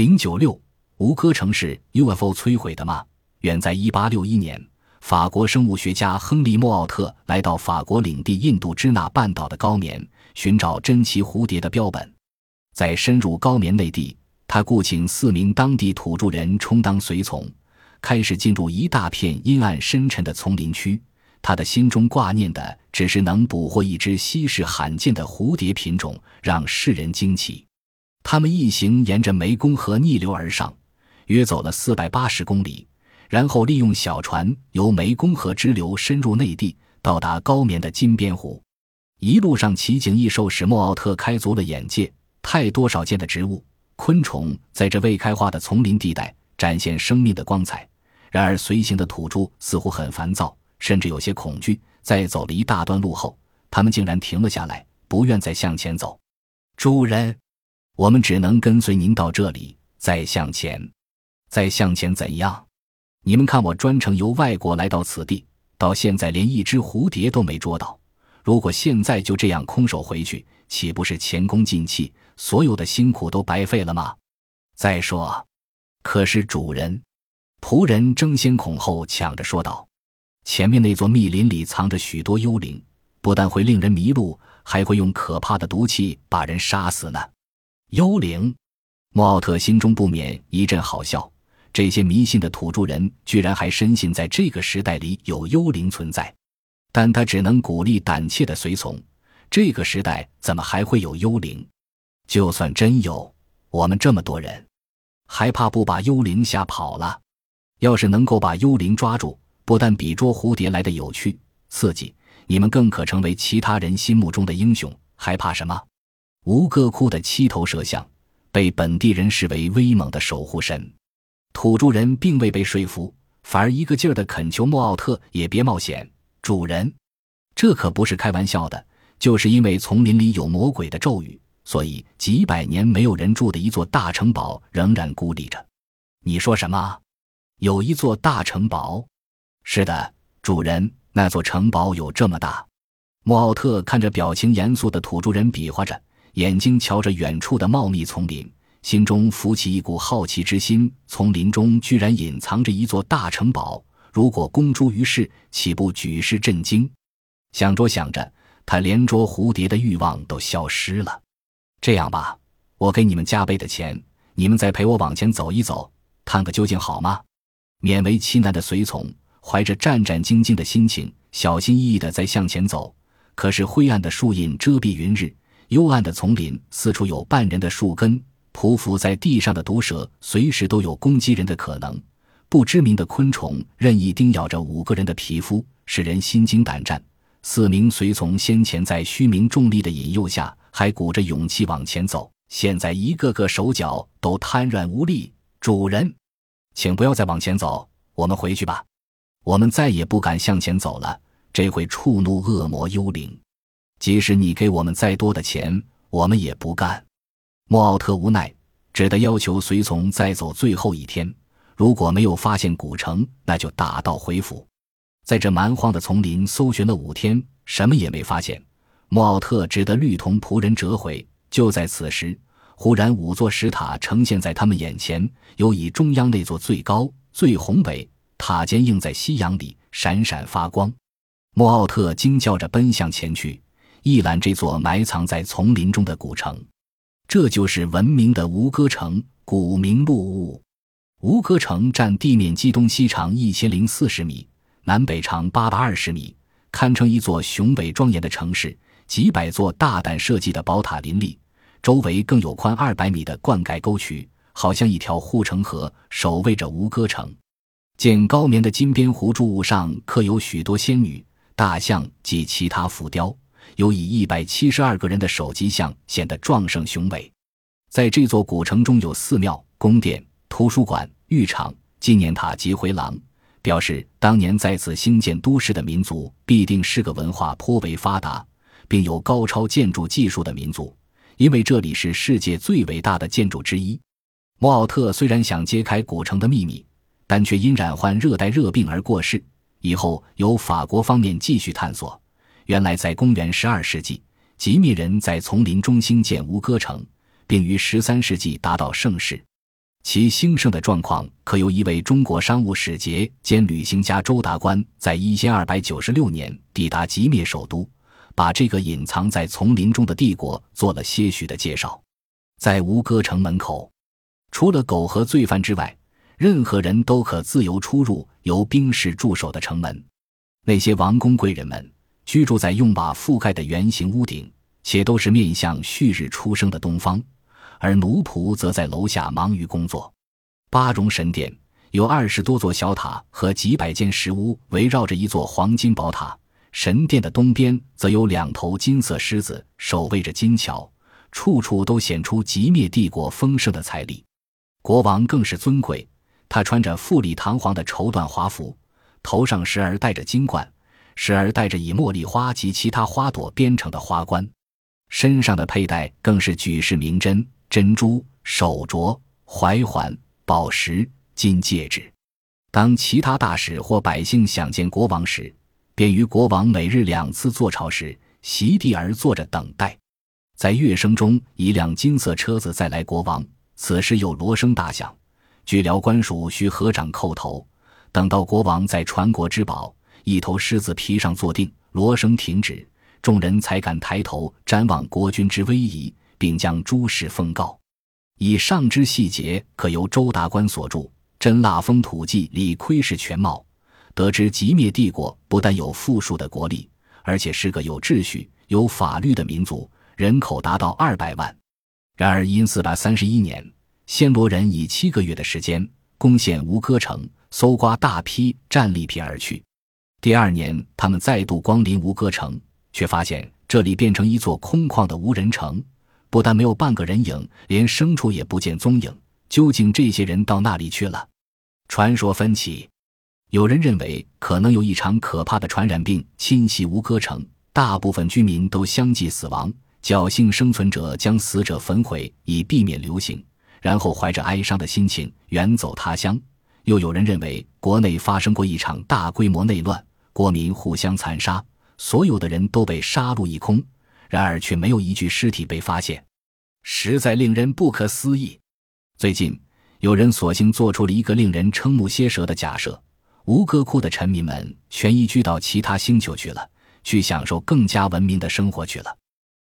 零九六吴哥城是 UFO 摧毁的吗？远在一八六一年，法国生物学家亨利·莫奥特来到法国领地印度支那半岛的高棉，寻找珍奇蝴蝶的标本。在深入高棉内地，他雇请四名当地土著人充当随从，开始进入一大片阴暗深沉的丛林区。他的心中挂念的只是能捕获一只稀世罕见的蝴蝶品种，让世人惊奇。他们一行沿着湄公河逆流而上，约走了四百八十公里，然后利用小船由湄公河支流深入内地，到达高棉的金边湖。一路上奇景异兽使莫奥特开足了眼界，太多少见的植物、昆虫在这未开化的丛林地带展现生命的光彩。然而随行的土著似乎很烦躁，甚至有些恐惧。在走了一大段路后，他们竟然停了下来，不愿再向前走。主人。我们只能跟随您到这里，再向前，再向前怎样？你们看，我专程由外国来到此地，到现在连一只蝴蝶都没捉到。如果现在就这样空手回去，岂不是前功尽弃，所有的辛苦都白费了吗？再说，可是主人，仆人争先恐后抢着说道：“前面那座密林里藏着许多幽灵，不但会令人迷路，还会用可怕的毒气把人杀死呢。”幽灵，莫奥特心中不免一阵好笑。这些迷信的土著人居然还深信在这个时代里有幽灵存在，但他只能鼓励胆怯的随从。这个时代怎么还会有幽灵？就算真有，我们这么多人，还怕不把幽灵吓跑了？要是能够把幽灵抓住，不但比捉蝴蝶来的有趣刺激，你们更可成为其他人心目中的英雄。还怕什么？吴哥窟的七头蛇像被本地人视为威猛的守护神，土著人并未被说服，反而一个劲儿的恳求莫奥特也别冒险。主人，这可不是开玩笑的，就是因为丛林里有魔鬼的咒语，所以几百年没有人住的一座大城堡仍然孤立着。你说什么？有一座大城堡？是的，主人，那座城堡有这么大。莫奥特看着表情严肃的土著人，比划着。眼睛瞧着远处的茂密丛林，心中浮起一股好奇之心。丛林中居然隐藏着一座大城堡，如果公诸于世，岂不举世震惊？想着想着，他连捉蝴蝶的欲望都消失了。这样吧，我给你们加倍的钱，你们再陪我往前走一走，看个究竟好吗？勉为其难的随从，怀着战战兢兢的心情，小心翼翼地在向前走。可是灰暗的树荫遮蔽云日。幽暗的丛林，四处有半人的树根，匍匐在地上的毒蛇，随时都有攻击人的可能。不知名的昆虫任意叮咬着五个人的皮肤，使人心惊胆战。四名随从先前在虚名重力的引诱下，还鼓着勇气往前走，现在一个个手脚都瘫软无力。主人，请不要再往前走，我们回去吧。我们再也不敢向前走了，这会触怒恶魔幽灵。即使你给我们再多的钱，我们也不干。莫奥特无奈，只得要求随从再走最后一天。如果没有发现古城，那就打道回府。在这蛮荒的丛林搜寻了五天，什么也没发现。莫奥特只得律同仆人折回。就在此时，忽然五座石塔呈现在他们眼前，尤以中央那座最高、最宏伟，塔尖映在夕阳里，闪闪发光。莫奥特惊叫着奔向前去。一览这座埋藏在丛林中的古城，这就是闻名的吴哥城，古名鹿坞。吴哥城占地面积东西长一千零四十米，南北长八百二十米，堪称一座雄伟庄严的城市。几百座大胆设计的宝塔林立，周围更有宽二百米的灌溉沟渠，好像一条护城河，守卫着吴哥城。见高棉的金边湖柱物上刻有许多仙女、大象及其他浮雕。有以一百七十二个人的首级像显得壮盛雄伟。在这座古城中有寺庙、宫殿、图书馆、浴场、纪念塔及回廊，表示当年在此兴建都市的民族必定是个文化颇为发达，并有高超建筑技术的民族，因为这里是世界最伟大的建筑之一。莫奥特虽然想揭开古城的秘密，但却因染患热带热病而过世。以后由法国方面继续探索。原来，在公元十二世纪，吉密人在丛林中兴建吴哥城，并于十三世纪达到盛世。其兴盛的状况，可由一位中国商务使节兼旅行家周达观在一千二百九十六年抵达吉灭首都，把这个隐藏在丛林中的帝国做了些许的介绍。在吴哥城门口，除了狗和罪犯之外，任何人都可自由出入由兵士驻守的城门。那些王公贵人们居住在用瓦覆盖的圆形屋顶，且都是面向旭日初升的东方。而奴仆则在楼下忙于工作。巴戎神殿有二十多座小塔和几百间石屋围绕着一座黄金宝塔。神殿的东边则有两头金色狮子守卫着金桥，处处都显出极灭帝国丰盛的财力。国王更是尊贵，他穿着富丽堂皇的绸缎华服，头上时而戴着金冠，时而戴着以茉莉花及其他花朵编成的花冠，身上的佩戴更是举世名珍。珍珠、手镯、怀环、宝石、金戒指。当其他大使或百姓想见国王时，便于国王每日两次坐朝时席地而坐着等待。在乐声中，一辆金色车子载来国王。此时有锣声大响，据辽官属需合掌叩头。等到国王在传国之宝一头狮子皮上坐定，锣声停止，众人才敢抬头瞻望国君之威仪。并将诸事奉告。以上之细节，可由周达官所著《真腊风土记》里窥视全貌，得知吉灭帝国不但有富庶的国力，而且是个有秩序、有法律的民族，人口达到二百万。然而，因四百三十一年，暹罗人以七个月的时间攻陷吴哥城，搜刮大批战利品而去。第二年，他们再度光临吴哥城，却发现这里变成一座空旷的无人城。不但没有半个人影，连牲畜也不见踪影。究竟这些人到哪里去了？传说分歧，有人认为可能有一场可怕的传染病侵袭吴哥城，大部分居民都相继死亡。侥幸生存者将死者焚毁，以避免流行，然后怀着哀伤的心情远走他乡。又有人认为国内发生过一场大规模内乱，国民互相残杀，所有的人都被杀戮一空。然而，却没有一具尸体被发现，实在令人不可思议。最近，有人索性做出了一个令人瞠目结舌的假设：吴哥窟的臣民们全移居到其他星球去了，去享受更加文明的生活去了。